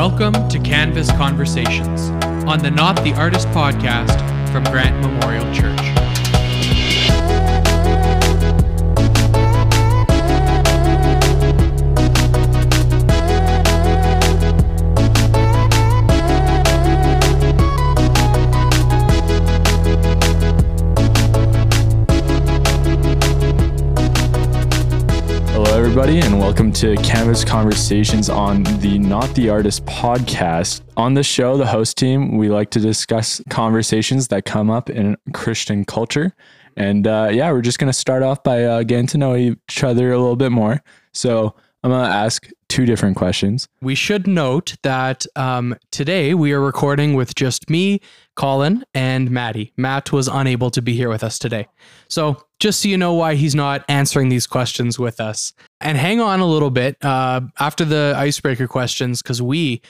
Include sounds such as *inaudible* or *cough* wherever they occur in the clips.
Welcome to Canvas Conversations on the Not the Artist podcast from Grant Memorial Church. Everybody, and welcome to Canvas Conversations on the Not the Artist podcast. On the show, the host team, we like to discuss conversations that come up in Christian culture. And uh, yeah, we're just going to start off by uh, getting to know each other a little bit more. So I'm going to ask two different questions. We should note that um, today we are recording with just me, Colin, and Maddie. Matt was unable to be here with us today. So, just so you know why he's not answering these questions with us. And hang on a little bit uh, after the icebreaker questions, because we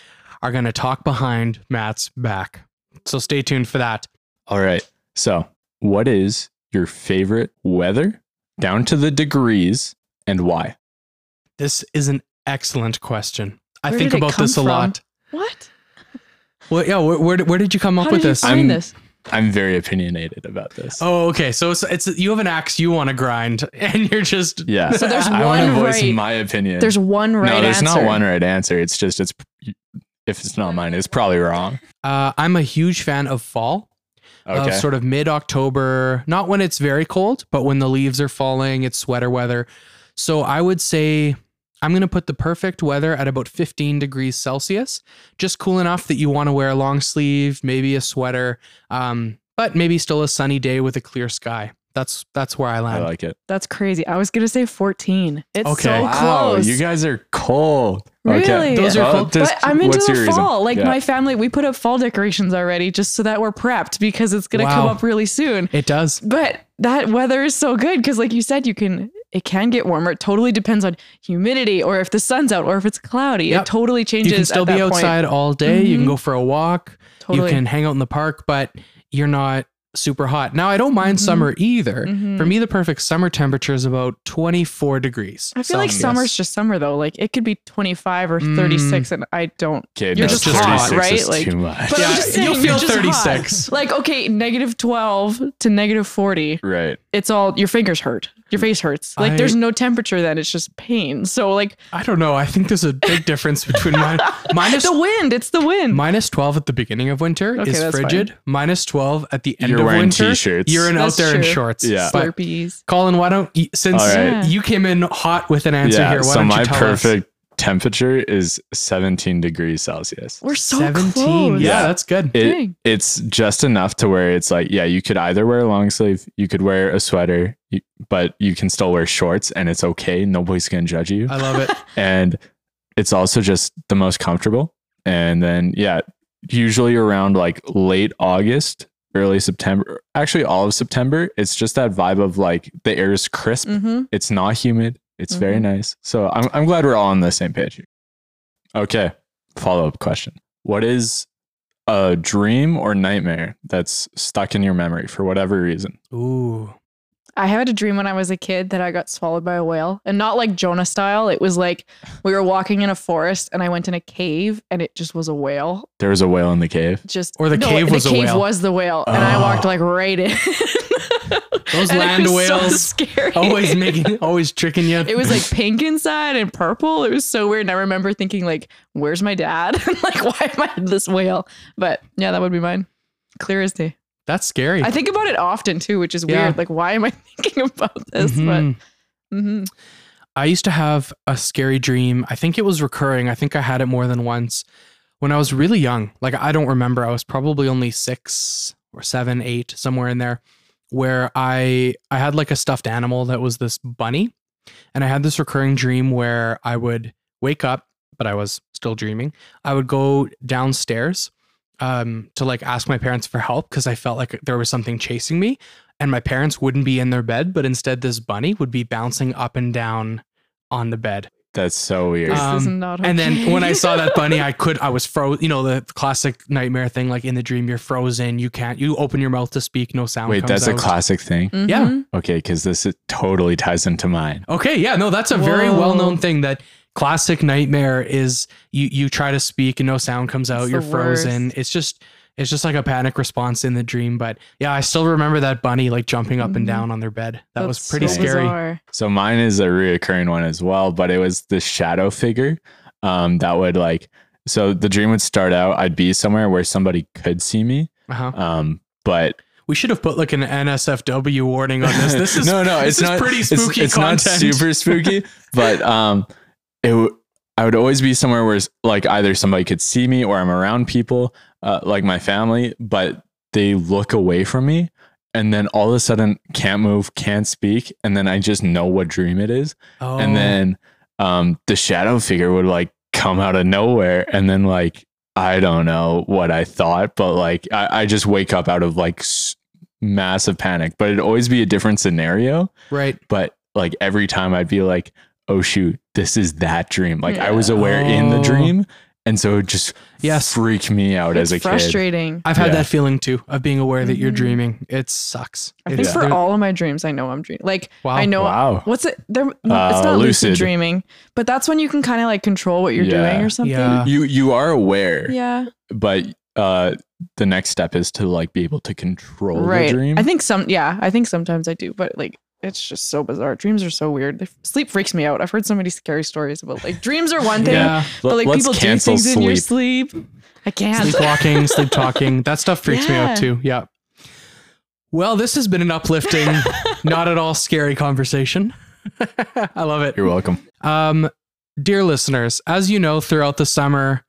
are going to talk behind Matt's back. So, stay tuned for that. All right. So, what is your favorite weather down to the degrees and why? This is an excellent question. I think about this a from? lot. What? Well, yeah, where, where, where did you come up How with did you this? find I'm- this? I'm very opinionated about this. Oh, okay. So it's, it's you have an axe you want to grind, *laughs* and you're just yeah. So there's *laughs* I want to voice right- my opinion. There's one right no, there's answer. not one right answer. It's just it's if it's not mine, it's probably wrong. Uh, I'm a huge fan of fall, Okay. of sort of mid October, not when it's very cold, but when the leaves are falling, it's sweater weather. So I would say I'm going to put the perfect weather at about 15 degrees Celsius, just cool enough that you want to wear a long sleeve, maybe a sweater, um, but maybe still a sunny day with a clear sky. That's that's where I land. I like it. That's crazy. I was gonna say 14. It's Okay. so wow, close. you guys are cold. Really? Okay. Those are Well, cold. just- but I'm into what's the your reason? fall. Like Yeah. my family, we put up fall decorations already just so that we're prepped because it's gonna come up really soon. It does. But that weather is so good because, like you said, you can it can get warmer. It totally depends on humidity or if the sun's out or if it's cloudy. Yep. It totally changes. You can still at be that point. outside all day. You can go for a walk. Totally. You can hang out in the park, but you're not super hot. Now, I don't mind Mhm. summer either. Mhm. For me, the perfect summer temperature is about 24 degrees. I feel like Celsius. summer's just summer though. Like it could be 25 or Mm. 36, and I don't. Okay, You're no, just 36 hot, right? Like- too much. But Yeah, I'm just you'll feel you're just hot. 36. Like okay, negative 12 to negative 40. right. It's all your fingers hurt. Your mm. face hurts. Like I- there's no temperature then. It's just pain. So like I don't know. I think there's a big difference between mine. *laughs* minus, the wind. It's the wind. minus 12 at the beginning of winter Okay, is that's frigid. Minus 12 at the end You're of wearing winter. t-shirts. You're in out That's there in shorts. Yeah. But Colin, why don't you, since All right. Yeah. you came in hot with an answer yeah. here, why so don't my you tell us? Perfect temperature is 17 degrees Celsius. We're so 17. close. Yeah, Yeah. that's good. It, it's just enough to where it's like, yeah, you could either wear a long sleeve, you could wear a sweater, you, but you can still wear shorts and it's okay. Nobody's going to judge you. I love it. *laughs* and it's also just the most comfortable. And then, yeah, usually around like late August, early September, actually all of September, it's just that vibe of like the air is crisp. Mm-hmm. It's not humid. It's very Mhm. nice. So I'm, I'm glad we're all on the same page. here. Okay. Follow up question. What is a dream or nightmare that's stuck in your memory for whatever reason? Ooh. I had a dream when I was a kid that I got swallowed by a whale, and not like Jonah style. It was like we were walking in a forest, and I went in a cave, and it just was a whale. There was a whale in the cave. Just Or the no, cave was a the cave whale. was the whale, and I walked like right in. *laughs* Those And it land was so whales scary. always making, always tricking you. It was like *laughs* pink inside and purple. It was so weird. And I remember thinking, like, where's my dad? *laughs* like, why am I this whale? But yeah, that would be mine. Clear as day. That's scary. I think about it often too, which is Yeah. weird. Like, why am I *laughs* thinking about this? Mhm. But mhm. I used to have a scary dream. I think it was recurring. I think I had it more than once when I was really young. Like I don't remember. I was probably only six or seven, eight, somewhere in there, where I I had like a stuffed animal that was this bunny, and I had this recurring dream where I would wake up, but I was still dreaming. I would go downstairs um, to like ask my parents for help because I felt like there was something chasing me and my parents wouldn't be in their bed, but instead this bunny would be bouncing up and down on the bed. That's so weird. this is Um, not. And then when I saw that bunny, I *laughs* could, I was froze. You know, the classic nightmare thing, like in the dream, you're frozen. You can't, you open your mouth to speak, no sound. Wait, comes that's a classic thing. yeah. Mhm. Okay, because this is, totally ties into mine. Okay. Yeah. No, that's a very well known thing that classic nightmare is you you try to speak and no sound comes out. It's You're frozen. worst. It's just it's just like a panic response in the dream. But yeah, I still remember that bunny like jumping up and Mhm. down on their bed. That was pretty so scary. bizarre. So mine is a reoccurring one as well, but it was the shadow figure um, that would like. So the dream would start out. I'd be somewhere where somebody could see me, Uh-huh. um, but We should have put like an NSFW warning on this. This *laughs* is no, no, this it's is not pretty it's- spooky It's, content. not super spooky, but um, it. I would always be somewhere where like either somebody could see me or I'm around people, uh, like my family, but they look away from me, and then all of a sudden can't move, can't speak, and then I just know what dream it is, oh. and then um, the shadow figure would like come out of nowhere, and then like I don't know what I thought, but like I, I just wake up out of like s- massive panic, but it'd always be a different scenario right. but like every time I'd be like, oh shoot, this is that dream. Like I was aware in the Oh. dream. And so it just Yes. freaked me out It's as a kid. frustrating. I've had Yeah. that feeling too of being aware that you're Mhm. dreaming. It sucks. I think is- for all of my dreams, I know I'm dreaming. Like Wow. I know Wow. what's it? There, no, it's Uh, not lucid. lucid. dreaming, but that's when you can kind of like control what you're Yeah. doing or something. Yeah. You you are aware, Yeah, but uh the next step is to like be able to control right. the dream. I think some. Yeah, I think sometimes I do, but like it's just so bizarre. Dreams are so weird. They, sleep freaks me out. I've heard so many scary stories about like dreams are one *laughs* thing, Yeah. but like Let's people do cancel things in your sleep. sleep. I can't. Sleepwalking, sleep talking. That stuff *laughs* freaks me out too. Yeah. Well, this has been an uplifting, *laughs* not at all scary conversation. I love it. You're welcome. Um, dear listeners, as you know, throughout the summer,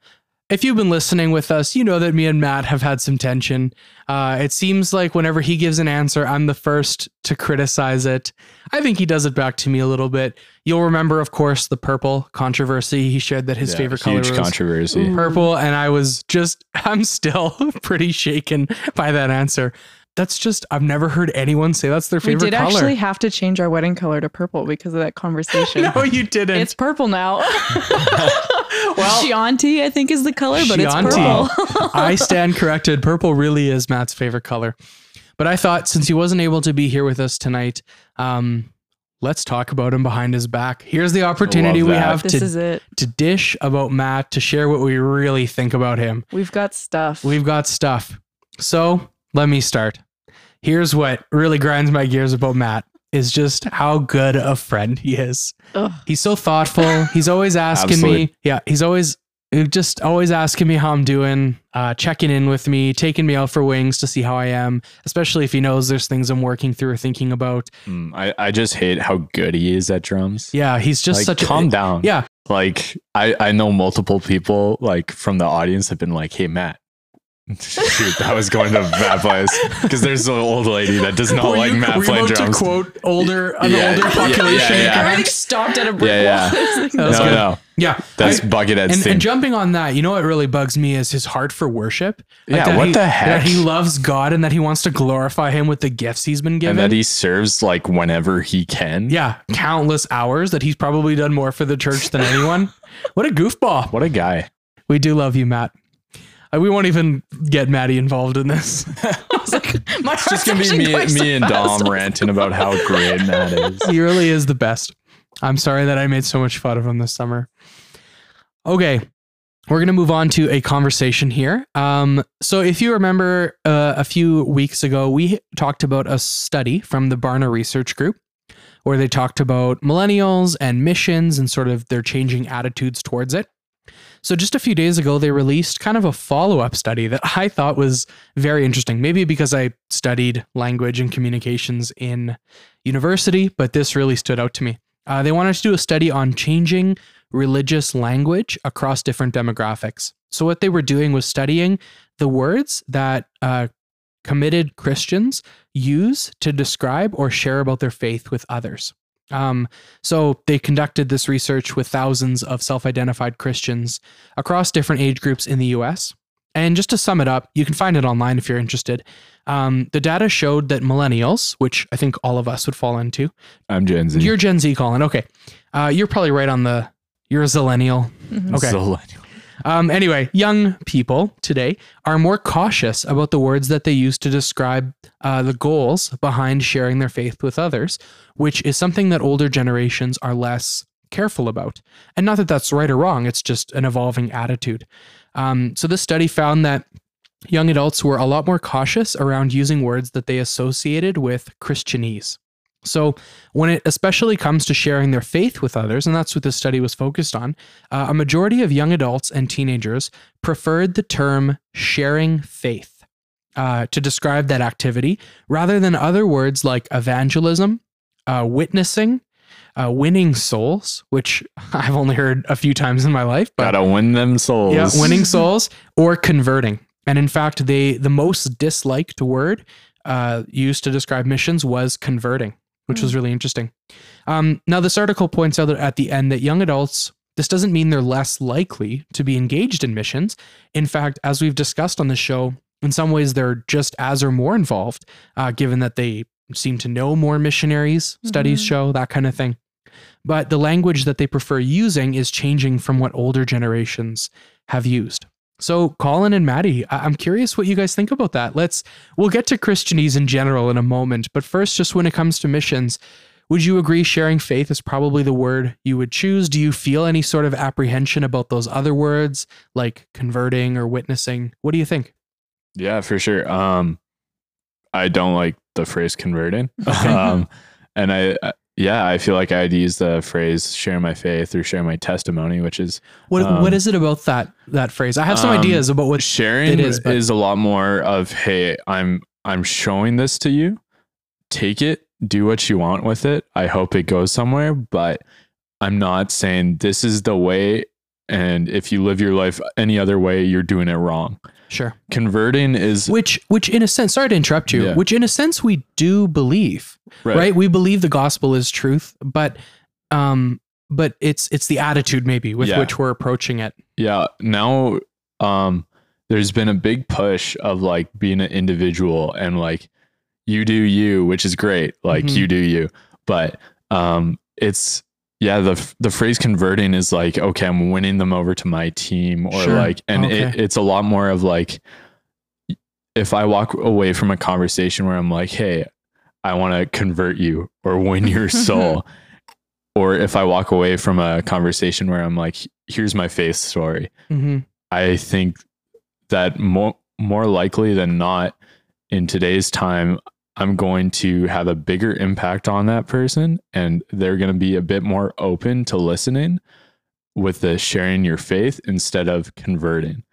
if you've been listening with us, you know that me and Matt have had some tension. Uh, it seems like whenever he gives an answer, I'm the first to criticize it. I think he does it back to me a little bit. You'll remember, of course, the purple controversy. He shared that his Yeah, favorite color huge was controversy. Purple, and I was just, *laughs* I'm still *laughs* pretty shaken by that answer. That's just, I've never heard anyone say that's their favorite color. we did color. actually have to change our wedding color to purple because of that *laughs* conversation. no, you didn't. It's purple now. *laughs* Well- Chianti, I think, is the color, but Chianti. it's purple. *laughs* I stand corrected. Purple really is Matt's favorite color. But I thought since he wasn't able to be here with us tonight, um, let's talk about him behind his back. Here's the opportunity we that. have this to, is it. to dish about Matt, to share what we really think about him. We've got stuff. We've got stuff. So let me start. Here's what really grinds my gears about Matt is just how good a friend he is. Ugh. He's so thoughtful. He's always *laughs* asking me. Yeah, he's always just always asking me how I'm doing, uh, checking in with me, taking me out for wings to see how I am, especially if he knows there's things I'm working through or thinking about. Mm, I, I just hate how good he is at drums. Yeah, he's just like, such calm a down. Yeah, Like I, I know multiple people like from the audience have been like, hey Matt. *laughs* Shoot, that was going to a bad. Because there's an old lady that does not Were like you- Matt were you playing drums. to quote older an Yeah, older yeah, population. yeah, yeah. Everything stopped at a brick Yeah, yeah. wall. That *laughs* no, good. no. Yeah, That's I- Buckethead's and, thing. and jumping on that, you know what really bugs me is his heart for worship. Yeah, what he- the heck? That he loves God and that he wants to glorify Him with the gifts He's been given. and that he serves like whenever he can. yeah, countless hours that he's probably done more for the church than anyone. *laughs* what a goofball! What a guy. We do love you, Matt. We won't even get Maddie involved in this. I was like, my It's just gonna be me, me and Dom ranting about how great Matt is. he really is the best. I'm sorry that I made so much fun of him this summer. Okay, we're going to move on to a conversation here. Um, so, if you remember uh, a few weeks ago, we talked about a study from the Barna Research Group where they talked about millennials and missions and sort of their changing attitudes towards it. So, just a few days ago, they released kind of a follow up study that I thought was very interesting. Maybe because I studied language and communications in university, but this really stood out to me. Uh, they wanted to do a study on changing religious language across different demographics. So, what they were doing was studying the words that uh, committed Christians use to describe or share about their faith with others. Um, so, they conducted this research with thousands of self identified Christians across different age groups in the US. And just to sum it up, you can find it online if you're interested. Um, the data showed that millennials, which I think all of us would fall into, I'm Gen Z. you're Gen Z, Colin. Okay. Uh, you're probably right on the. You're a zillennial. Mhm. Okay. Zillennial. Um, anyway, young people today are more cautious about the words that they use to describe uh, the goals behind sharing their faith with others, which is something that older generations are less careful about. And not that that's right or wrong, it's just an evolving attitude. Um, so this study found that young adults were a lot more cautious around using words that they associated with Christianese. So, when it especially comes to sharing their faith with others, and that's what this study was focused on, uh, a majority of young adults and teenagers preferred the term sharing faith uh, to describe that activity rather than other words like evangelism, uh, witnessing, uh, winning souls, which *laughs* I've only heard a few times in my life, but Gotta win them souls. yeah, *laughs* winning souls or converting. And in fact, they the most disliked word uh, used to describe missions was converting, which was really interesting. Um, now, this article points out that at the end that young adults. This doesn't mean they're less likely to be engaged in missions. In fact, as we've discussed on the show, in some ways they're just as or more involved, uh, given that they seem to know more missionaries, studies Mhm. show, that kind of thing. But the language that they prefer using is changing from what older generations have used. So, Colin and Maddie, I- I'm curious what you guys think about that. Let's we'll get to Christianese in general in a moment, but first, just when it comes to missions, would you agree sharing faith is probably the word you would choose? Do you feel any sort of apprehension about those other words like converting or witnessing? What do you think? Yeah, for sure. Um, I don't like the phrase converting. *laughs* um, and I- yeah, I feel like I'd use the phrase share my faith or share my testimony, which is What Um, what is it about that that phrase? I have some um, ideas about what sharing it is, is, but- a lot more of hey, I'm I'm showing this to you. Take it, do what you want with it. I hope it goes somewhere, but I'm not saying this is the way and if you live your life any other way, you're doing it wrong. Sure. Converting is Which which in a sense, sorry to interrupt you, Yeah. which in a sense we do believe. right. we believe the gospel is truth but um but it's it's the attitude maybe with Yeah. which we're approaching it yeah now um there's been a big push of like being an individual and like you do you which is great like Mhm. you do you but um it's yeah the the phrase converting is like okay i'm winning them over to my team or Sure. like and it, it's a lot more of like if i walk away from a conversation where i'm like hey i want to convert you or win your *laughs* soul or if i walk away from a conversation where i'm like here's my faith story mm-hmm. I think that more more likely than not in today's time I'm going to have a bigger impact on that person and they're going to be a bit more open to listening with the sharing your faith instead of converting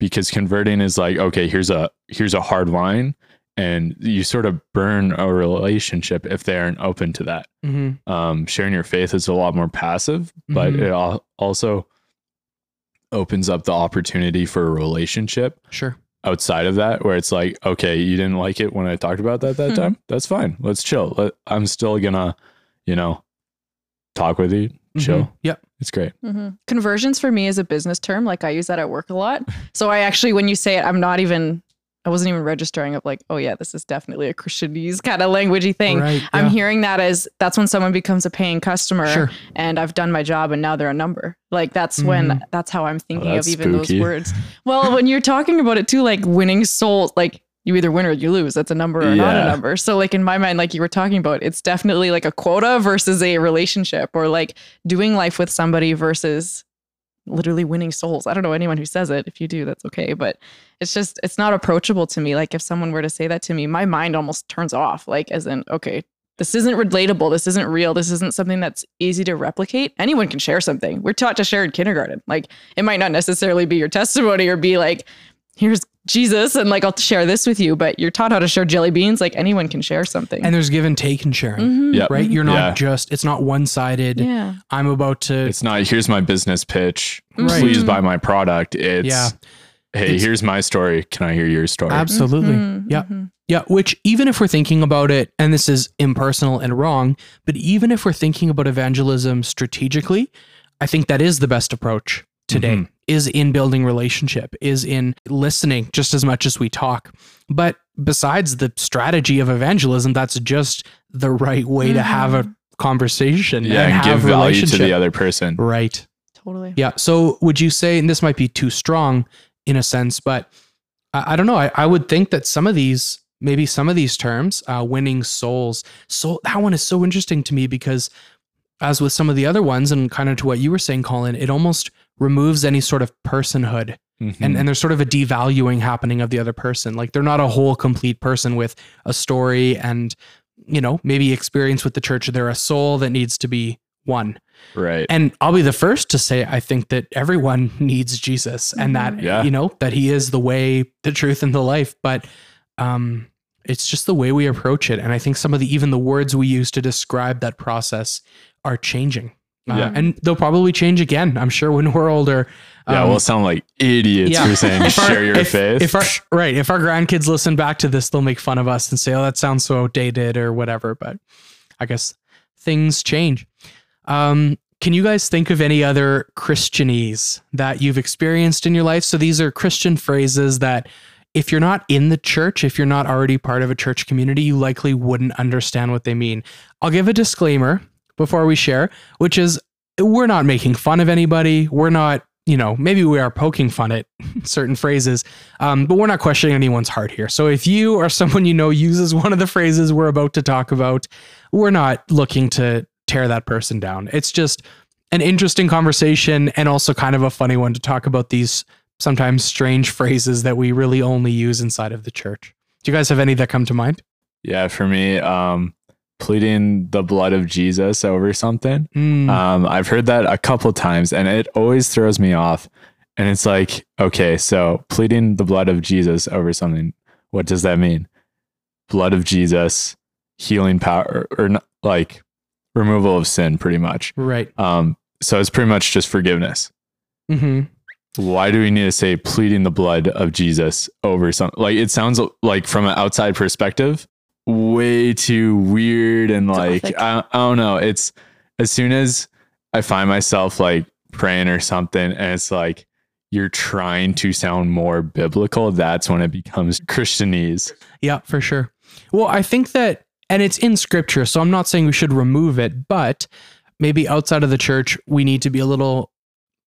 because converting is like okay here's a here's a hard line and you sort of burn a relationship if they aren't open to that Mm-hmm. um, sharing your faith is a lot more passive, but Mhm. it also opens up the opportunity for a relationship sure outside of that where it's like, okay, you didn't like it when I talked about that that Hmm. time. That's fine. Let's chill. Let, I'm still gonna, you know, talk with you, chill. Mhm. yep It's great. Mhm. Conversions for me is a business term. Like I use that at work a lot. So I actually, when you say it, I'm not even, I wasn't even registering of like, oh yeah, this is definitely a Christianese kind of languagey thing. right I'm hearing that as that's when someone becomes a paying customer sure and I've done my job and now they're a number. Like that's when Mhm. that's how I'm thinking of even spooky. those words. Well, when you're talking about it too, like winning souls, like you either win or you lose. That's a number or not a number. So like in my mind, like you were talking about, it's definitely like a quota versus a relationship or like doing life with somebody versus literally winning souls. I don't know anyone who says it. If you do, that's okay. But it's just it's not approachable to me. Like if someone were to say that to me, my mind almost turns off. Like as in, okay, this isn't relatable. This isn't real. This isn't something that's easy to replicate. Anyone can share something. We're taught to share in kindergarten. Like it might not necessarily be your testimony or be like, here's Jesus and like I'll share this with you, but you're taught how to share jelly beans. Like anyone can share something. and there's give and take in sharing Mhm. Yeah. right you're not Yeah. just it's not one-sided Yeah. i'm about to It's not here's my business pitch. Right. Please buy my product. It's Yeah. hey, It's- here's my story. Can I hear your story? absolutely Mhm, yeah mhm. Yeah, which even if we're thinking about it, and this is impersonal and wrong, but even if we're thinking about evangelism strategically, I think that is the best approach today, Mhm. Is in building relationship, is in listening just as much as we talk. But besides the strategy of evangelism, that's just the right way to have a conversation Yeah, and and have give value to the other person. Right. Totally. Yeah. So would you say, and this might be too strong in a sense, but I, I don't know. I, I would think that some of these, maybe some of these terms, uh, winning souls, soul, that one is so interesting to me because as with some of the other ones, and kind of to what you were saying, Colin, it almost removes any sort of personhood. Mhm. And, and there's sort of a devaluing happening of the other person. Like they're not a whole complete person with a story and, you know, maybe experience with the church. They're a soul that needs to be one. right. And I'll be the first to say I think that everyone *laughs* needs Jesus and that Yeah. you know that he is the way, the truth and the life, but um it's just the way we approach it and I think some of the even the words we use to describe that process are changing. Uh, Yeah. and they'll probably change again, I'm sure when we're older. yeah, Um, we'll sound like idiots yeah. for saying if our- share your if- faith. If our right, if our grandkids listen back to this, they'll make fun of us and say, "Oh, that sounds so outdated" or whatever. But I guess things change. Um, can you guys think of any other Christianese that you've experienced in your life? So these are Christian phrases that, if you're not in the church, if you're not already part of a church community, you likely wouldn't understand what they mean. I'll give a disclaimer before we share, which is we're not making fun of anybody. We're not, you know, maybe we are poking fun at *laughs* certain phrases, um, but we're not questioning anyone's heart here. So if you or *laughs* someone you know uses one of the phrases we're about to talk about, we're not looking to tear that person down. It's just an interesting conversation and also kind of a funny one to talk about these sometimes strange *laughs* phrases that we really only use inside of the church. Do you guys have any that come to mind? yeah, for me, um, pleading the blood of Jesus over something. Mm, Um, I've heard that a couple times and it always throws me off. And it's like, okay, so pleading the blood of Jesus over something, what does that mean? Blood of Jesus, healing power, or, or not, like removal of sin, pretty much. right. Um, so it's pretty much just forgiveness. hmm Why do we need to say pleading the blood of Jesus over something? Like it sounds like from an outside perspective, way too weird and like I, I don't know. It's as soon as I find myself like praying or something, and it's like you're trying to sound more biblical. That's when it becomes Christianese. Yeah, for sure. Well, I think that, and it's in scripture, so I'm not saying we should remove it, but maybe outside of the church, we need to be a little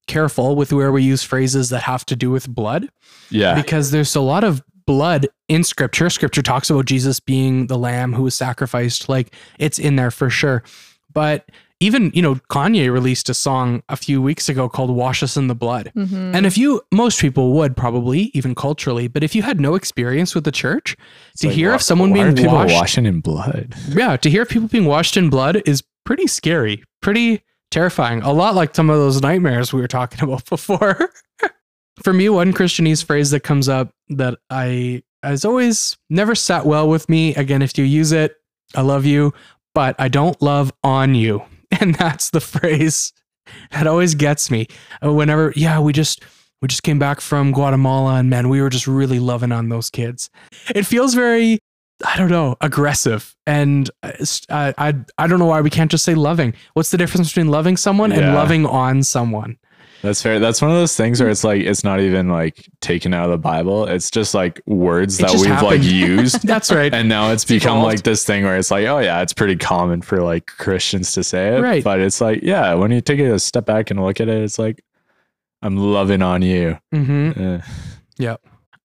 careful with where we use phrases that have to do with blood Yeah, because there's a lot of blood in scripture. Scripture talks about Jesus being the lamb who was sacrificed, like it's in there for sure. But even, you know, Kanye released a song a few weeks ago called Wash Us in the Blood. Mhm. And if you, most people would probably, even culturally, but if you had no experience with the church, to Like, hear why- of someone being people washed, washing in blood. yeah, to hear of people being washed in blood is pretty scary, pretty terrifying. A lot like some of those nightmares we were talking *laughs* about before. For me, one Christianese phrase that comes up that I has always never sat well with me. Again, if you use it, I love you, but I don't love on you. *laughs* And that's the phrase that always gets me. Uh, Whenever, yeah, we just we just came back from Guatemala and man, we were just really loving on those kids. It feels very I don't know, aggressive. And uh, I don't know why we can't just say loving. What's the difference between loving someone and loving on someone? That's fair. That's one of those things where it's like it's not even like taken out of the Bible. It's just like words It that we've like used. *laughs* That's right. And now it's become evolved. like this thing where it's like, oh yeah, it's pretty common for like Christians to say it. Right. But it's like, yeah, when you take a step back and look at it, it's like, I'm loving on you. hmm Eh.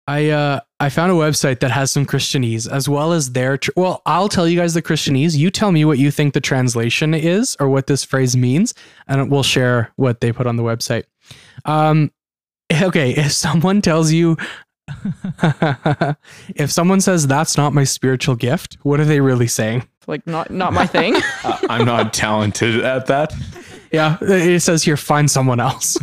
I uh I found a website that has some Christianese as well as their tr- well, I'll tell you guys the Christianese. You tell me what you think the translation is or what this phrase means, and we'll share what they put on the website. Um *laughs* okay, if someone tells you *laughs* if someone says that's not my spiritual gift, what are they really saying? like not not my thing. I- *laughs* I'm not talented at that. Yeah, it says here find someone else,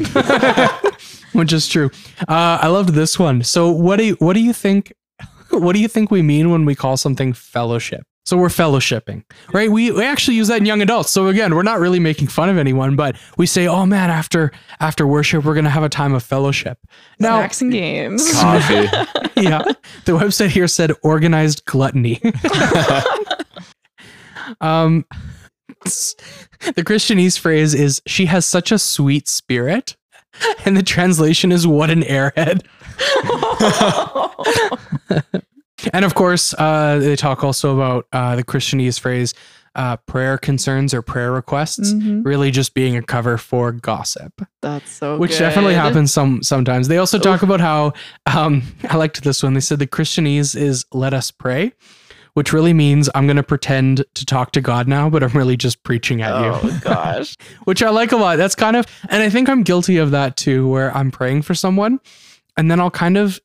*laughs* which is true. Uh, I loved this one. So what do you, what do you think? *laughs* What do you think we mean when we call something fellowship? So we're fellowshipping, right? We, we actually use that in young adults. So again, we're not really making fun of anyone, but we say, "Oh man, after after worship, we're gonna have a time of fellowship." Now, Snacks and games. *laughs* Coffee. yeah, the website here said organized gluttony. um, the Christianese phrase is "she has such a sweet spirit," *laughs* and the translation is "what an airhead." *laughs* And of course, uh, they talk also about uh, the Christianese phrase uh, "prayer concerns" or "prayer requests," Mhm. really just being a cover for gossip That's so which good. definitely happens some sometimes. They also talk about how um, *laughs* I liked this one. They said the Christianese is "let us pray," which really means I'm going to pretend to talk to God now, but I'm really just preaching at you. Oh *laughs* gosh. which I like a lot. That's kind of, and I think I'm guilty of that too, where I'm praying for someone and then I'll kind of,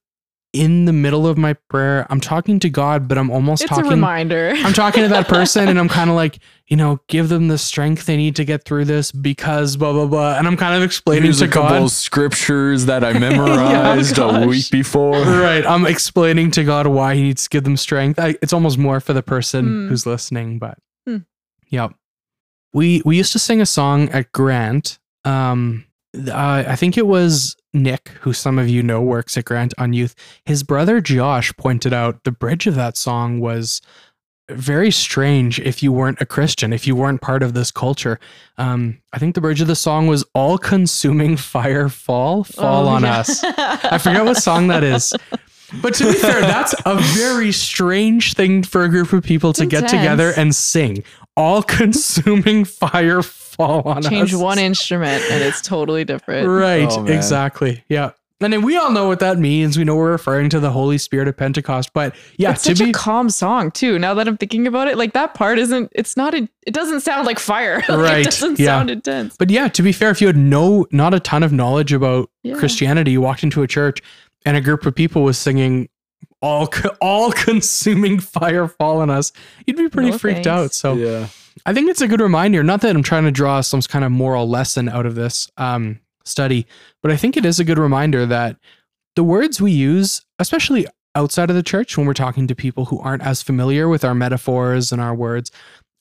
in the middle of my prayer, I'm talking to God, but I'm almost It's talking. a reminder. *laughs* I'm talking to that *laughs* person and I'm kind of like, you know, give them the strength they need to get through this because blah, blah, blah. And I'm kind of explaining Here's to a couple God. of scriptures that I *laughs* memorized a week before. Right. I'm explaining to God why he needs to give them strength. I, it's almost more for the person Hmm. who's listening, but Hmm. yep. We we used to sing a song at Grant. Um uh, I think it was Nick, who some of you know works at Grant on youth. His brother Josh pointed out the bridge of that song was very strange if you weren't a Christian, if you weren't part of this culture. Um, I think the bridge of the song was all consuming fire fall, fall Oh, on yeah. us. *laughs* I forget what song that is. But to be fair, that's a very strange thing for a group of people to get together and sing. All consuming fire fall on Change us. one instrument and it's totally different. Right, Oh, exactly. Yeah. And then we all know what that means. We know we're referring to the Holy Spirit of Pentecost. But yeah, it's to such be a calm song too. Now that I'm thinking about it, like that part isn't. It's not. A, it doesn't sound like fire. *laughs* Like, Right, It doesn't yeah. sound intense. But yeah, to be fair, if you had no not a ton of knowledge about Yeah. Christianity, you walked into a church and a group of people was singing all *laughs* all consuming fire fall on us, you'd be pretty No freaked thanks. out. So yeah. I think it's a good reminder. Not that I'm trying to draw some kind of moral lesson out of this um, study, but I think it is a good reminder that the words we use, especially outside of the church, when we're talking to people who aren't as familiar with our metaphors and our words,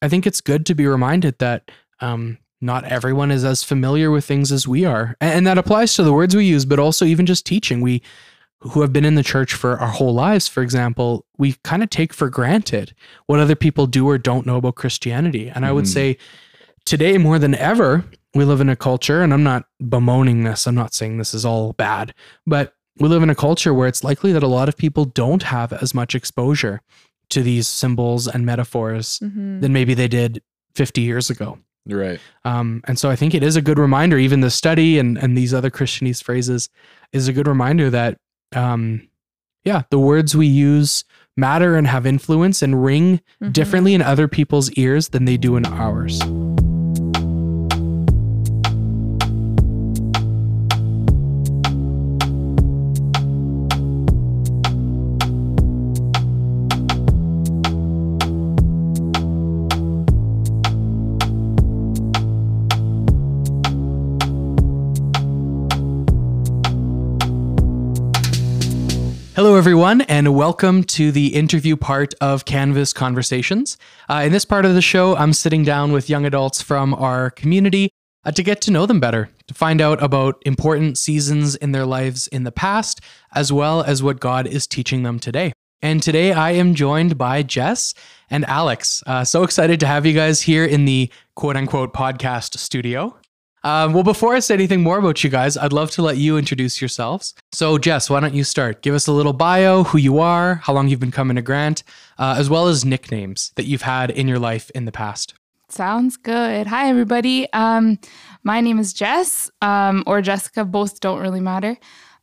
I think it's good to be reminded that um, not everyone is as familiar with things as we are, and, that applies to the words we use, but also even just teaching. We who have been in the church for our whole lives, for example, we kind of take for granted what other people do or don't know about Christianity. And I would Mhm. say today more than ever, we live in a culture, and I'm not bemoaning this, I'm not saying this is all bad, but we live in a culture where it's likely that a lot of people don't have as much exposure to these symbols and metaphors Mhm. than maybe they did 50 years ago. Right. Um, and so I think it is a good reminder, even the study and, and these other Christianese phrases is a good reminder that, um, yeah, the words we use matter and have influence and ring Mhm. differently in other people's ears than they do in ours. Everyone, and welcome to the interview part of Canvas Conversations. Uh, in this part of the show, I'm sitting down with young adults from our community uh, to get to know them better, to find out about important seasons in their lives in the past, as well as what God is teaching them today. And today I am joined by Jess and Alex. Uh, so excited to have you guys here in the quote unquote podcast studio. Um, well, before I say anything more about you guys, I'd love to let you introduce yourselves. So, Jess, why don't you start? Give us a little bio, who you are, how long you've been coming to Grant, uh, as well as nicknames that you've had in your life in the past. Sounds good. Hi, everybody. Um, my name is Jess, um, or Jessica. Both don't really matter.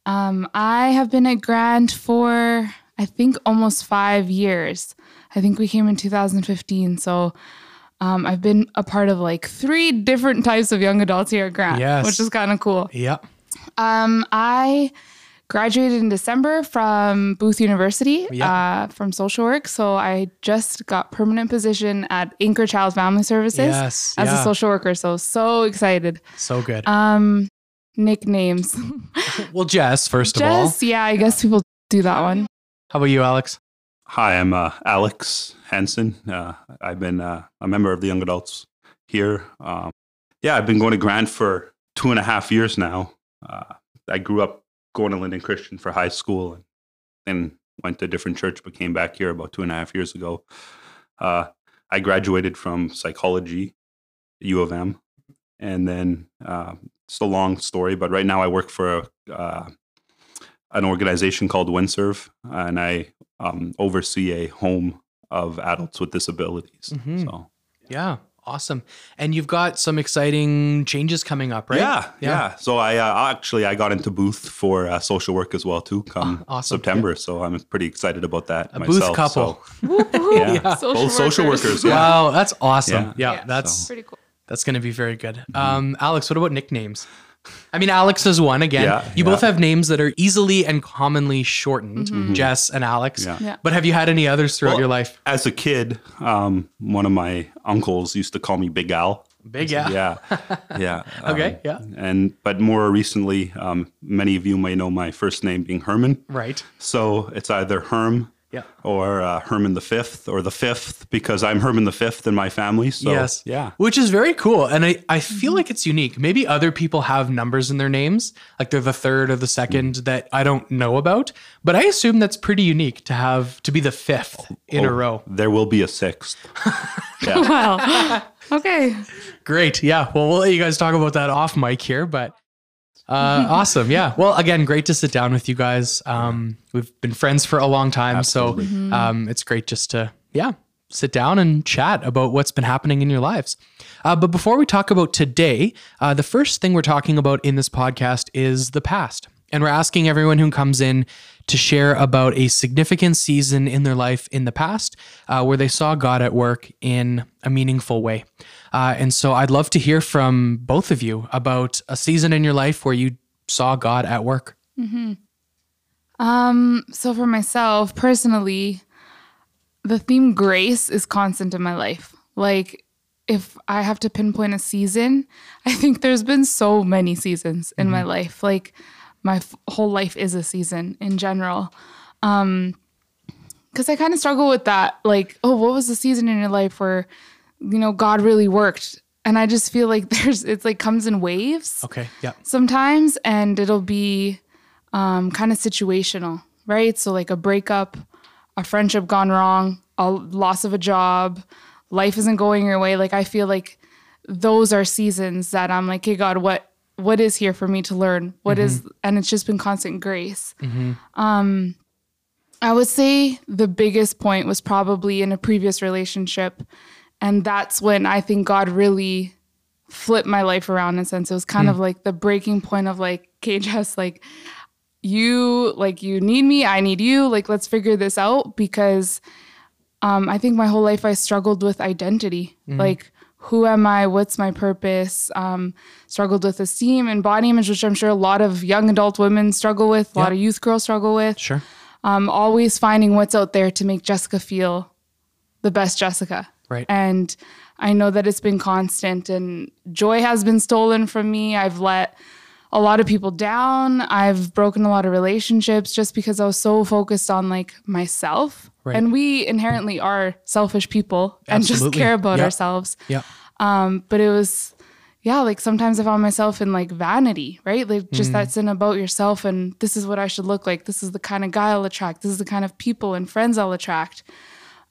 Um, I have been at Grant for, I think, almost five years. I think we came in 2015. So um, I've been a part of like three different types of young adults here at Grant, Yes. which is kind of cool. Yep. Um, I graduated in December from Booth University Yeah. uh, from social work. So I just got permanent position at Anchor Child Family Services Yes. as yeah. a social worker. So so excited. so good. Um, nicknames. *laughs* well, Jess, first of all. Jess, yeah, I guess people do that one. How about you, Alex? Hi, I'm uh, Alex Hansen. Uh, I've been uh, a member of the Young Adults here. Um, yeah, I've been going to Grant for two and a half years now. Uh, I grew up going to Linden Christian for high school and then went to a different church, but came back here about two and a half years ago. Uh, I graduated from psychology, U of M, and then uh, it's a long story, but right now I work for a, uh, an organization called Winnserv, and I um, oversee a home of adults with disabilities. Mhm. So Yeah. Awesome. And you've got some exciting changes coming up, right? Yeah, yeah. So I uh, actually I got into booth for uh, social work as well too come Ah, awesome. September. So I'm pretty excited about that. A booth myself. couple. So, *laughs* yeah, Social both social workers. workers. Yeah. Wow, that's awesome. Yeah, Yeah. that's Pretty cool. that's going to be very good. Um, Alex, what about nicknames? I mean, Alex is one again. Yeah, you both have names that are easily and commonly shortened, Jess and Alex. Yeah. Yeah. But have you had any others throughout Well, your life? As a kid, um, one of my uncles used to call me Big Al. Big yeah. Yeah, yeah. *laughs* Okay, Um, yeah. And but more recently, um, many of you may know my first name being Herman. Right. So it's either Herm Yeah. or uh, Herman the Fifth or the Fifth because I'm Herman the Fifth in my family. So yes. yeah. Which is very cool. And I, I feel like it's unique. Maybe other people have numbers in their names, like they're the third or the second that I don't know about. But I assume that's pretty unique to have to be the fifth in a Oh, row. There will be a sixth. *laughs* yeah. Wow. *laughs* okay. Great. Yeah. Well, we'll let you guys talk about that off mic here, but uh, *laughs* awesome. Yeah. Well, again, great to sit down with you guys. Um, we've been friends for a long time, so um, it's great just to yeah sit down and chat about what's been happening in your lives. Uh, but before we talk about today, uh, the first thing we're talking about in this podcast is the past, and we're asking everyone who comes in to share about a significant season in their life in the past uh, where they saw God at work in a meaningful way. Uh, and so I'd love to hear from both of you about a season in your life where you saw God at work. Um, so for myself personally, the theme grace is constant in my life. Like if I have to pinpoint a season, I think there's been so many seasons in my life. Like my f- whole life is a season in general. Um cuz I kind of struggle with that like, oh, what was the season in your life where you know God really worked? And I just feel like *laughs* there's it's like comes in waves Okay. Yeah. sometimes and it'll be um, kind of situational right so like a breakup a friendship gone wrong a loss of a job life isn't going your way like i feel like those are seasons that i'm like hey god what what is here for me to learn What is and it's just been constant grace um i would say the biggest point was probably in a previous relationship and that's when i think god really flipped my life around in a sense. It was kind of like the breaking point of like, *laughs* okay, Jess, like you like you need me, I need you. Like let's figure this out because um, I think my whole life I struggled with identity. Like who am I? What's my purpose? Um, struggled with esteem and body image, which I'm sure a lot of young adult women struggle with. A lot of youth girls struggle with. Sure. Um, always finding what's out there to make Jessica feel the best Jessica. Right. And I know that it's been constant and joy has been stolen from me. I've let a lot of people down. I've broken a lot of relationships just because I was so focused on like myself. Right. And we inherently are selfish people and just care about Yeah. ourselves. Yeah. Um, but it was, yeah, like sometimes I found myself in like vanity, right? Like just that sin about yourself and this is what I should look like. This is the kind of guy I'll attract. This is the kind of people and friends I'll attract.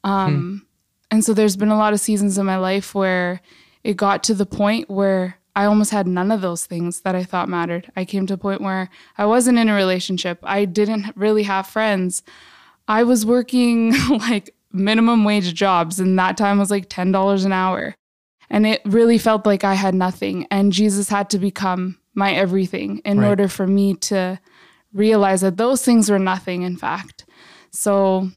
Um, And so there's been a lot of seasons in my life where it got to the point where I almost had none of those things that I thought mattered. I came to a point where I wasn't in a relationship. I didn't really have friends. I was working *laughs* like minimum wage jobs, and that time was like $10 an hour. And it really felt like I had nothing. And Jesus had to become my everything in Right. order for me to realize that those things were nothing, in fact. So,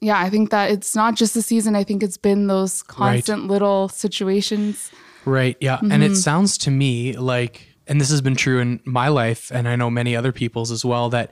yeah, I think that it's not just the season. I think it's been those constant little situations. Right. Yeah. And it mm-hmm. sounds to me like, and this has been true in my life, and I know many other people's as well, that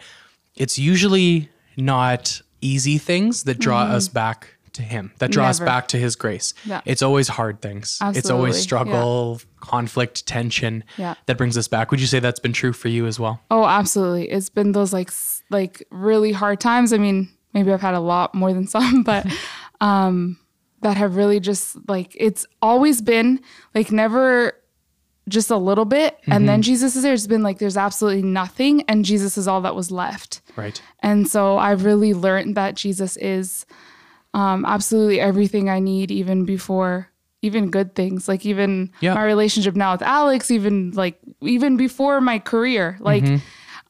it's usually not easy things that draw mm-hmm. us back to Him, that draws Never. back to His grace. Yeah. It's always hard things. It's always Absolutely. Yeah. struggle, conflict, tension Yeah. that brings us back. Would you say that's been true for you as well? Oh, absolutely. It's been those like like really hard times. I mean, maybe I've had a lot more than *laughs* some, but *laughs* um that have really just like it's always been like never just a little bit and then Jesus is there. It's been like there's absolutely nothing and Jesus is all that was left. Right. And so I've really learned that Jesus is um, absolutely everything I need, even before even good things, like even Yeah. my relationship now with Alex, even like even before my career, like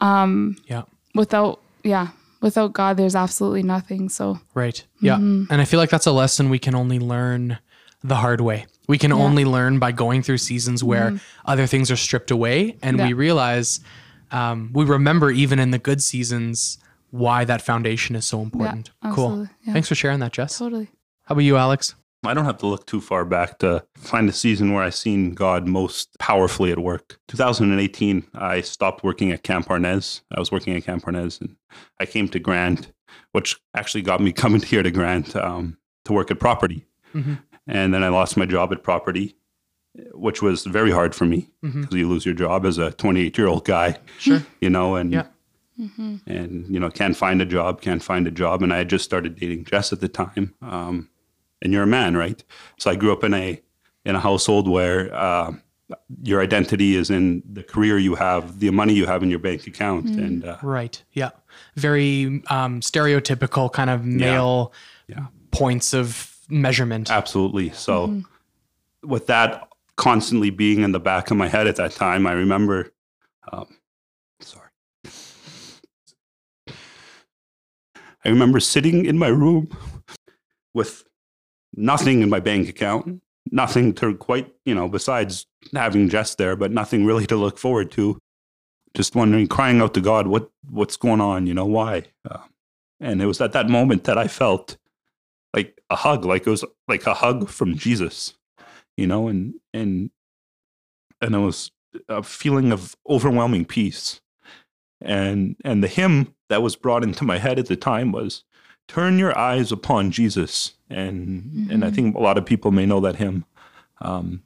um Yeah. without yeah, without God, there's absolutely nothing. So Right. Yeah. Mm-hmm. And I feel like that's a lesson we can only learn the hard way We can Yeah. only learn by going through seasons where other things are stripped away, and we realize um, we remember even in the good seasons why that foundation is so important. cool. Yeah. Thanks for sharing that, Jess. Totally. How about you, Alex? I don't have to look too far back to find a season where I seen God most powerfully at work. 2018, I stopped working at Camp Arnes. I was working at Camp Arnes, and I came to Grant, which actually got me *laughs* coming here to Grant um, to work at property. Mhm. And then I lost my job at property, which was very hard for me because you lose your job as a 28 year old guy, Sure. you know, and Yeah. And you know can't find a job, can't find a job, and I had just started dating Jess at the time. Um, and you're a man, right? So I grew up in a in a household where uh, your identity is in the career you have, the money you have in your bank account, and uh, Right. Yeah. Very um, stereotypical kind of male Yeah. points of measurement. absolutely. So with that constantly being in the back of my head at that time, I remember. Um, I remember sitting in my room with nothing in my bank account, nothing to quite, you know, besides having Jess there, but nothing really to look forward to. Just wondering, crying out to God, what what's going on? You know, why? Uh, and it was at that moment that I felt like a hug, like it was like a hug from Jesus, you know, and and and it was a feeling of overwhelming peace. And and the hymn that was brought into my head at the time was turn your eyes upon Jesus. And and I think a lot of people may know that hymn. Um,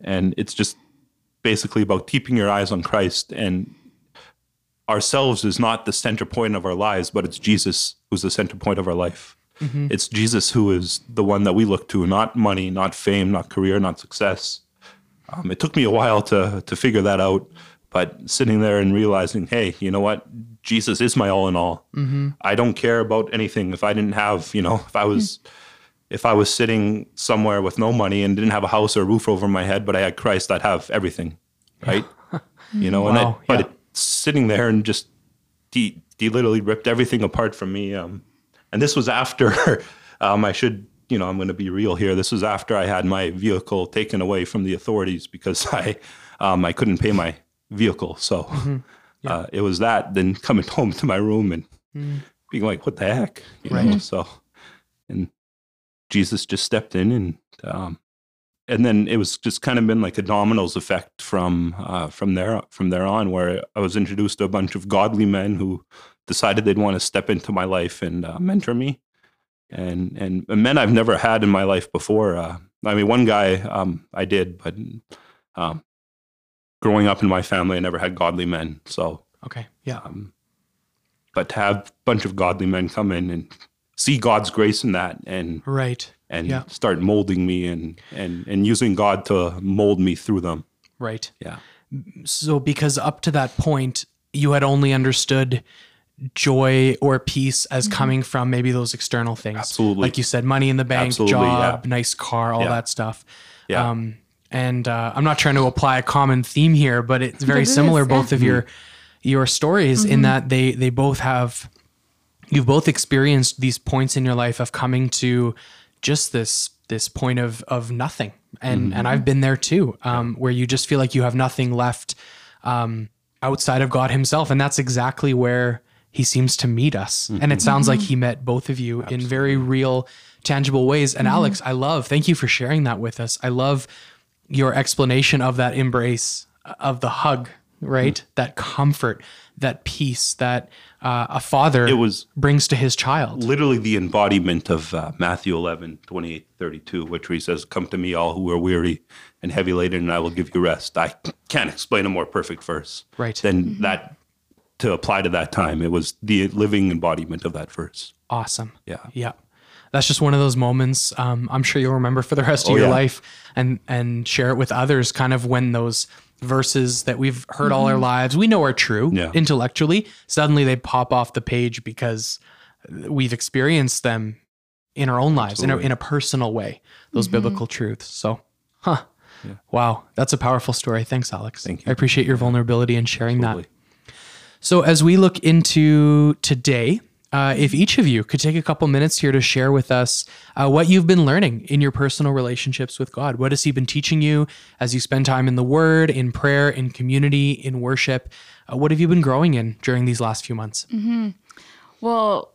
and it's just basically about keeping your eyes on Christ and ourselves is not the center point of our lives, but it's Jesus who's the center point of our life. It's Jesus who is the one that we look to, not money, not fame, not career, not success. Um, it took me a while to to figure that out, but sitting there and realizing, hey, you know what? Jesus is my all in all. I don't care about anything. If I didn't have, you know, if I was, if I was sitting somewhere with no money and didn't have a house or a roof over my head, but I had Christ, I'd have everything, right? *laughs* you know, and Wow, but yeah. it, sitting there and just he he literally ripped everything apart from me. Um, and this was after *laughs* um, I should, you know, I'm going to be real here. This was after I had my vehicle taken away from the authorities because *laughs* I um, I couldn't pay my vehicle. So Mm-hmm. *laughs* uh, it was that. Then coming *laughs* home to my room and being like, "What the heck?" You know? So and Jesus just stepped in and um, and then it was just kind of been like a dominoes effect from uh, from there from there on, where I was introduced to a bunch of godly men who decided they'd want to step into my life and uh, mentor me, and and men I've never had in my life before. Uh, I mean, one guy um, I did, but um, growing up in my family, I never had godly men. So, Okay. Yeah. um, but to have a bunch of godly men come in and see God's grace in that, and Right. and Yeah. start molding me and and and using God to mold me through them. Right. Yeah. So, because up to that point, you had only understood joy or peace as coming from maybe those external things. Absolutely. Like you said, money in the bank, Absolutely, job, yeah. nice car, all Yeah. that stuff. Yeah. Um, and uh, I'm not trying to apply a common theme here, but it's very *laughs* it similar, is, yeah. both of your your stories, in that they they both have you've both experienced these points in your life of coming to just this this point of of nothing. And and I've been there too um where you just feel like you have nothing left um outside of God himself. And that's exactly where he seems to meet us. And it sounds like he met both of you in very real tangible ways. And Alex I love thank you for sharing that with us. I love your explanation of that embrace of the hug right that comfort that peace that uh, a father It was brings to his child literally the embodiment of uh, Matthew 11, 28, 32, which he says, Come to me, all who are weary and heavy laden, and I will give you rest. I can't explain a more perfect verse Right. than that to apply to that time. It was the living embodiment of that verse. awesome Yeah. yeah that's just one of those moments um, i'm sure you'll remember for the rest of Oh, your yeah. life and and share it with others kind of when those verses that we've heard all our lives we know are true Yeah. intellectually suddenly they pop off the page because we've experienced them in our own lives in a, in a personal way those biblical truths. So huh. Wow. That's a powerful story. Thanks alex. Thank you. i appreciate your vulnerability and sharing that. So as we look into today, uh, if each of you could take a couple minutes here to share with us uh, what you've been learning in your personal relationships with God. What has He been teaching you as you spend time in the Word, in prayer, in community, in worship? Uh, what have you been growing in during these last few months? Well,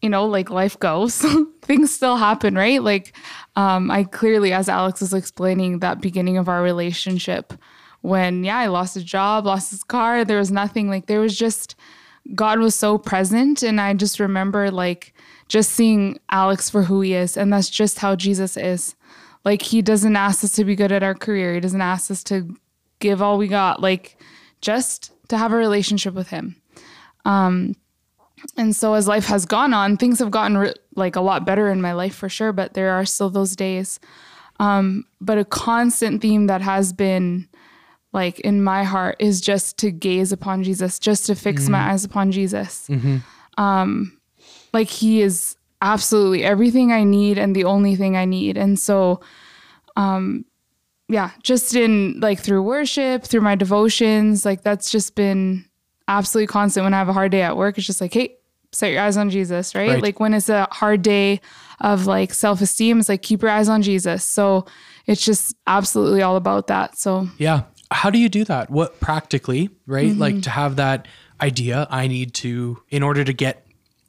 you know, like life goes, *laughs* things still happen, right? Like, um, I clearly, as Alex is explaining, that beginning of our relationship, when yeah, I lost a job, lost his car, there was nothing. Like, there was just God was so present, and I just remember like just seeing Alex for who he is, and that's just how Jesus is. Like, he doesn't ask us to be good at our career. He doesn't ask us to give all we got. Like, just to have a relationship with him. Um, And so as life has gone on, things have gotten re- like a lot better in my life for sure, but there are still those days. Um, but a constant theme that has been like in my heart is just to gaze upon Jesus, just to fix my eyes upon Jesus. Um, like he is absolutely everything I need and the only thing I need. And so, um, yeah, just in like through worship, through my devotions, like that's just been absolutely constant when I have a hard day at work. It's just like, hey, set your eyes on Jesus, right? Right. Like when it's a hard day of like self esteem, it's like keep your eyes on Jesus. So it's just absolutely all about that. So Yeah. How do you do that? What practically, right? Mm-hmm. Like to have that idea, I need to, in order to get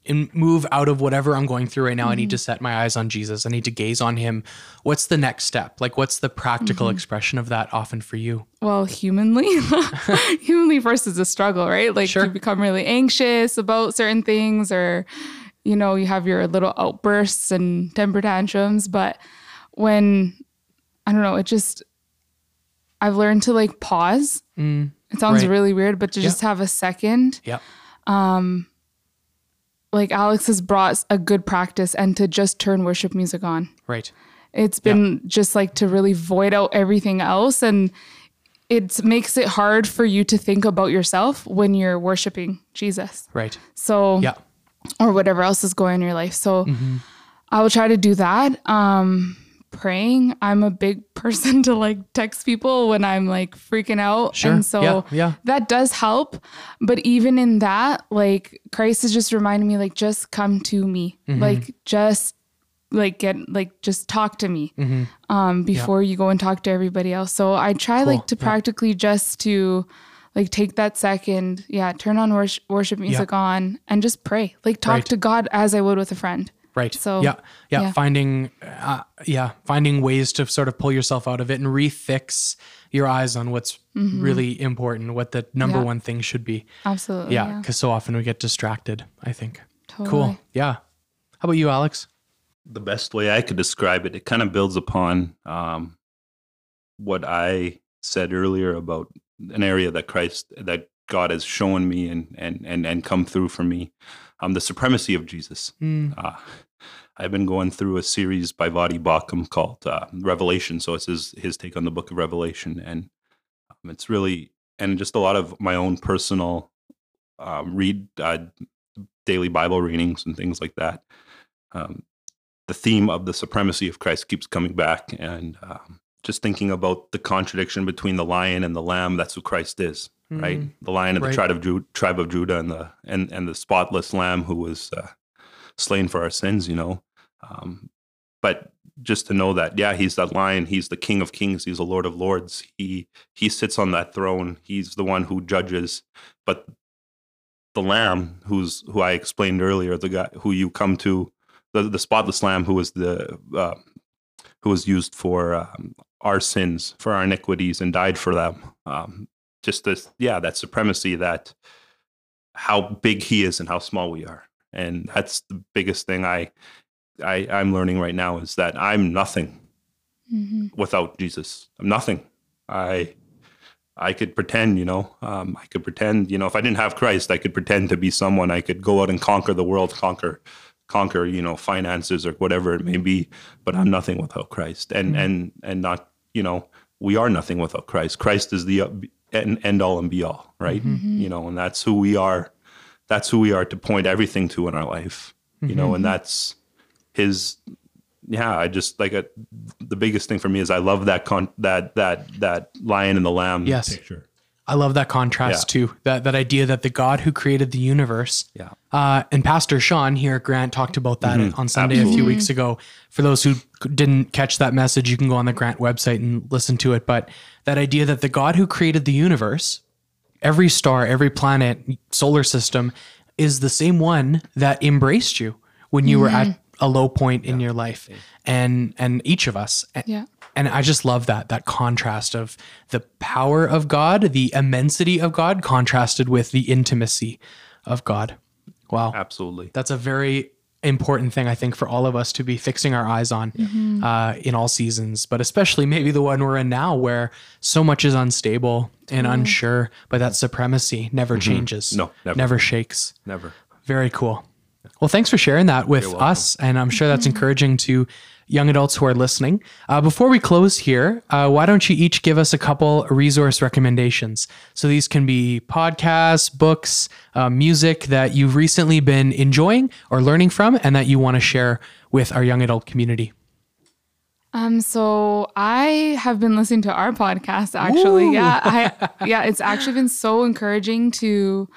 and move out of whatever I'm going through right now, I need mm-hmm. to set my eyes on Jesus. I need to gaze on him. What's the next step? Like, what's the practical mm-hmm. expression of that often for you? well, humanly, *laughs* *laughs* humanly first is a struggle, right? Like Sure. you become really anxious about certain things or, you know, you have your little outbursts and temper tantrums. But when, I don't know, it just, I've learned to like pause. It sounds right. really weird, but to just have a second Yeah. Um like Alex has brought a good practice and to just turn worship music on. Right. It's been just like to really void out everything else and it makes it hard for you to think about yourself when you're worshiping Jesus. Right. So Yeah. or whatever else is going on in your life. So I will try to do that. Um praying. I'm a big *laughs* person to like text people when I'm like freaking out. Sure. And so Yeah, yeah. that does help. But even in that, like Christ is just reminding me, like, just come to me. Mm-hmm. Like just like get like just talk to me um before you go and talk to everybody else. So I try Cool. like to Yeah. practically just to like take that second, yeah, turn on worship, worship music on and just pray. Like talk Right. to God as I would with a friend. Right. So, yeah, yeah, yeah. finding, uh, yeah, finding ways to sort of pull yourself out of it and refix your eyes on what's really important, what the number Mm-hmm. Yeah. one thing should be. Absolutely. Yeah, Yeah. because so often we get distracted. I think. Totally. Cool. Yeah. How about you, Alex? the best way I could describe it, it kind of builds upon um, what I said earlier about an area that Christ, that God has shown me and and and and come through for me, um, the supremacy of Jesus. Mm, Uh, I've been going through a series by Voddie Baucham called uh, Revelation. So it's his his take on the Book of Revelation, and um, it's really and just a lot of my own personal um, read uh, daily Bible readings and things like that. Um, the theme of the supremacy of Christ keeps coming back, and um, just thinking about the contradiction between the lion and the lamb. That's who Christ is, right? Mm. The lion of Right. the tribe of Ju- tribe of Judah, and the and and the spotless lamb who was uh, slain for our sins. You know, um, but just to know that, yeah, he's that lion. He's the King of Kings. He's the Lord of Lords. He he sits on that throne. He's the one who judges. But the Lamb, who's who I explained earlier, the guy who you come to, the the spotless Lamb, who was the uh, who was used for um, our sins, for our iniquities, and died for them. Um, just this, yeah, that supremacy, that how big he is and how small we are, and that's the biggest thing I, I I'm learning right now is that I'm nothing Mhm. without Jesus. I'm nothing. I I could pretend, you know, um, I could pretend, you know, if I didn't have Christ, I could pretend to be someone. I could go out and conquer the world, conquer, conquer, you know, finances or whatever it may be. But I'm nothing without Christ, and and and not, you know, we are nothing without Christ. Christ is the uh, end, end all and be all, right? You know, and that's who we are. That's who we are to point everything to in our life, you know, and that's His yeah, I just like a, the biggest thing for me is I love that con that that that lion and the lamb Yes. picture. I love that contrast Yeah. too. That that idea that the God who created the universe. Yeah. Uh, and Pastor Sean here at Grant talked about that Mhm. on Sunday a few weeks ago. For those who didn't catch that message, you can go on the Grant website and listen to it. But that idea that the God who created the universe, every star, every planet, solar system, is the same one that embraced you when you were at a low point in your life, and and each of us. A- Yeah. and I just love that that contrast of the power of God, the immensity of God, contrasted with the intimacy of God. Wow, Absolutely. that's a very important thing I think for all of us to be fixing our eyes on uh, in all seasons, but especially maybe the one we're in now, where so much is unstable and unsure, but that supremacy never changes, No, never. never shakes. Never. Very cool. Well, thanks for sharing that with us. And I'm sure that's encouraging to young adults who are listening. Uh, before we close here, uh, why don't you each give us a couple resource recommendations? So these can be podcasts, books, uh, music that you've recently been enjoying or learning from and that you want to share with our young adult community. Um, so I have been listening to our podcast actually. Yeah. I *laughs* yeah, it's actually been so encouraging to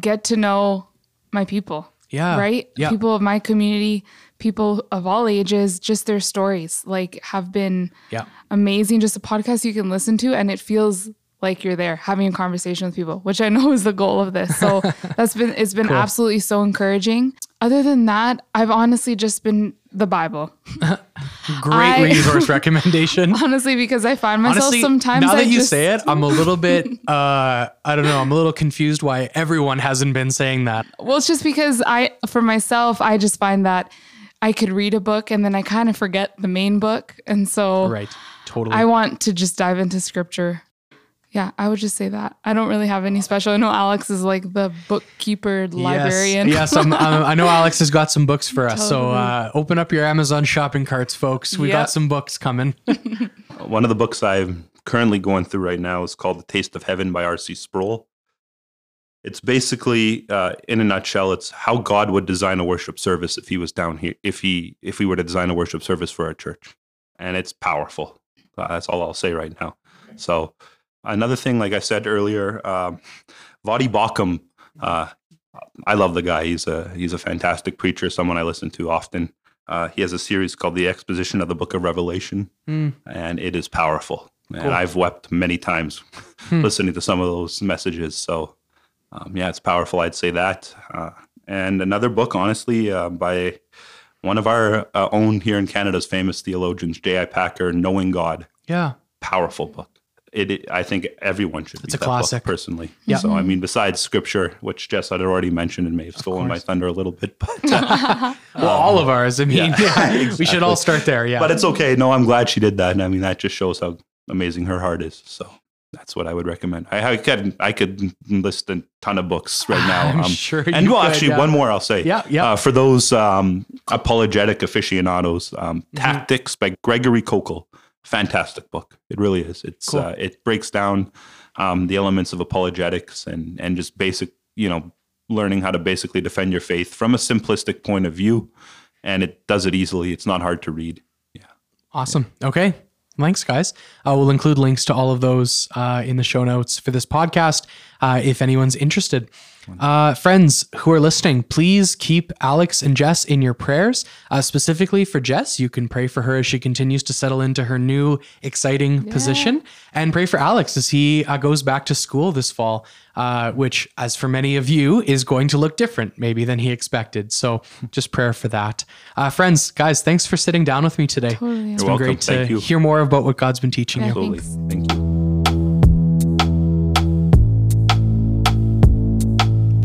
get to know my people. Yeah. Right? Yeah. People of my community, people of all ages, just their stories like have been Yeah. amazing. Just a podcast you can listen to and it feels like you're there having a conversation with people, which I know *laughs* is the goal of this. So *laughs* that's been it's been absolutely so encouraging. Other than that, I've honestly just been the Bible. *laughs* Great I- resource *laughs* recommendation. Honestly, because I find myself Honestly, sometimes now I that you just, say it, I'm a little bit, *laughs* uh, I don't know, I'm a little confused why everyone hasn't been saying that. Well, it's just because I, for myself, I just find that I could read a book and then I kind of forget the main book. And so Right. Totally. I want to just dive into scripture. Yeah, I would just say that. I don't really have any special. I know Alex is like the bookkeeper, librarian. Yes, yes I'm, I'm- I know Alex has got some books for us. So uh, open up your Amazon shopping carts, folks. We got some books coming. *laughs* One of the books I'm currently going through right now is called The Taste of Heaven by R.C. Sproul. It's basically, uh, in a nutshell, it's how God would design a worship service if he was down here, if he if we were to design a worship service for our church, and it's powerful. Uh, that's all I'll say right now. So, another thing, like I said earlier, um, Voddie Baucham, uh, I love the guy. He's a he's a fantastic preacher. Someone I listen to often. Uh, he has a series called The Exposition of the Book of Revelation Hmm. and it is powerful. And Cool. I've wept many times *laughs* Hmm. listening to some of those messages. So, um, yeah, it's powerful. I'd say that. Uh, and another book, honestly, uh, by one of our uh, own here in Canada's famous theologians, J.I. Packer, Knowing God. Yeah. Powerful book. It, it- I think everyone should It's read a that book classic. personally. Yeah. So, I mean, besides scripture, which Jess had already mentioned and may have stolen my thunder a little bit, *laughs* but uh, *laughs* Well, all of ours. I mean, Um, *laughs* yeah, yeah, we should all start there. Yeah. but it's okay. No, I'm glad she did that. And I mean, that just shows how amazing her heart is. So that's what I would recommend. I, I could I could list a ton of books right now. I'm Um, sure. and well, could, actually, yeah. one more I'll say. Yeah. Yeah. Uh, for those um, apologetic aficionados, um, Mm-hmm. Tactics by Gregory Koukl. Fantastic book. It really is. It's Cool. uh, it breaks down um, the elements of apologetics and and just basic, you know, learning how to basically defend your faith from a simplistic point of view. And it does it easily. It's not hard to read. Yeah. Awesome. Okay. Thanks, guys. Uh, we'll include links to all of those uh, in the show notes for this podcast uh, if anyone's interested. Uh, friends who are listening, please keep Alex and Jess in your prayers. Uh, specifically for Jess, you can pray for her as she continues to settle into her new exciting position, and pray for Alex as he uh, goes back to school this fall, uh, which, as for many of you, is going to look different maybe than he expected. So *laughs* just prayer for that. Uh, friends, guys, thanks for sitting down with me today. Totally. It's You're been welcome. great to hear more about what God's been teaching Yeah. you. Absolutely. Thanks. Thank you.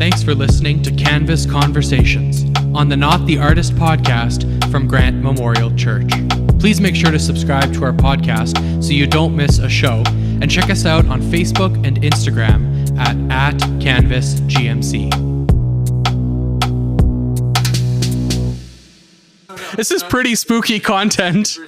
Thanks for listening to Canvas Conversations on the Not the Artist podcast from Grant Memorial Church. Please make sure to subscribe to our podcast so you don't miss a show and check us out on Facebook and Instagram at, at CanvasGMC. This is pretty spooky content.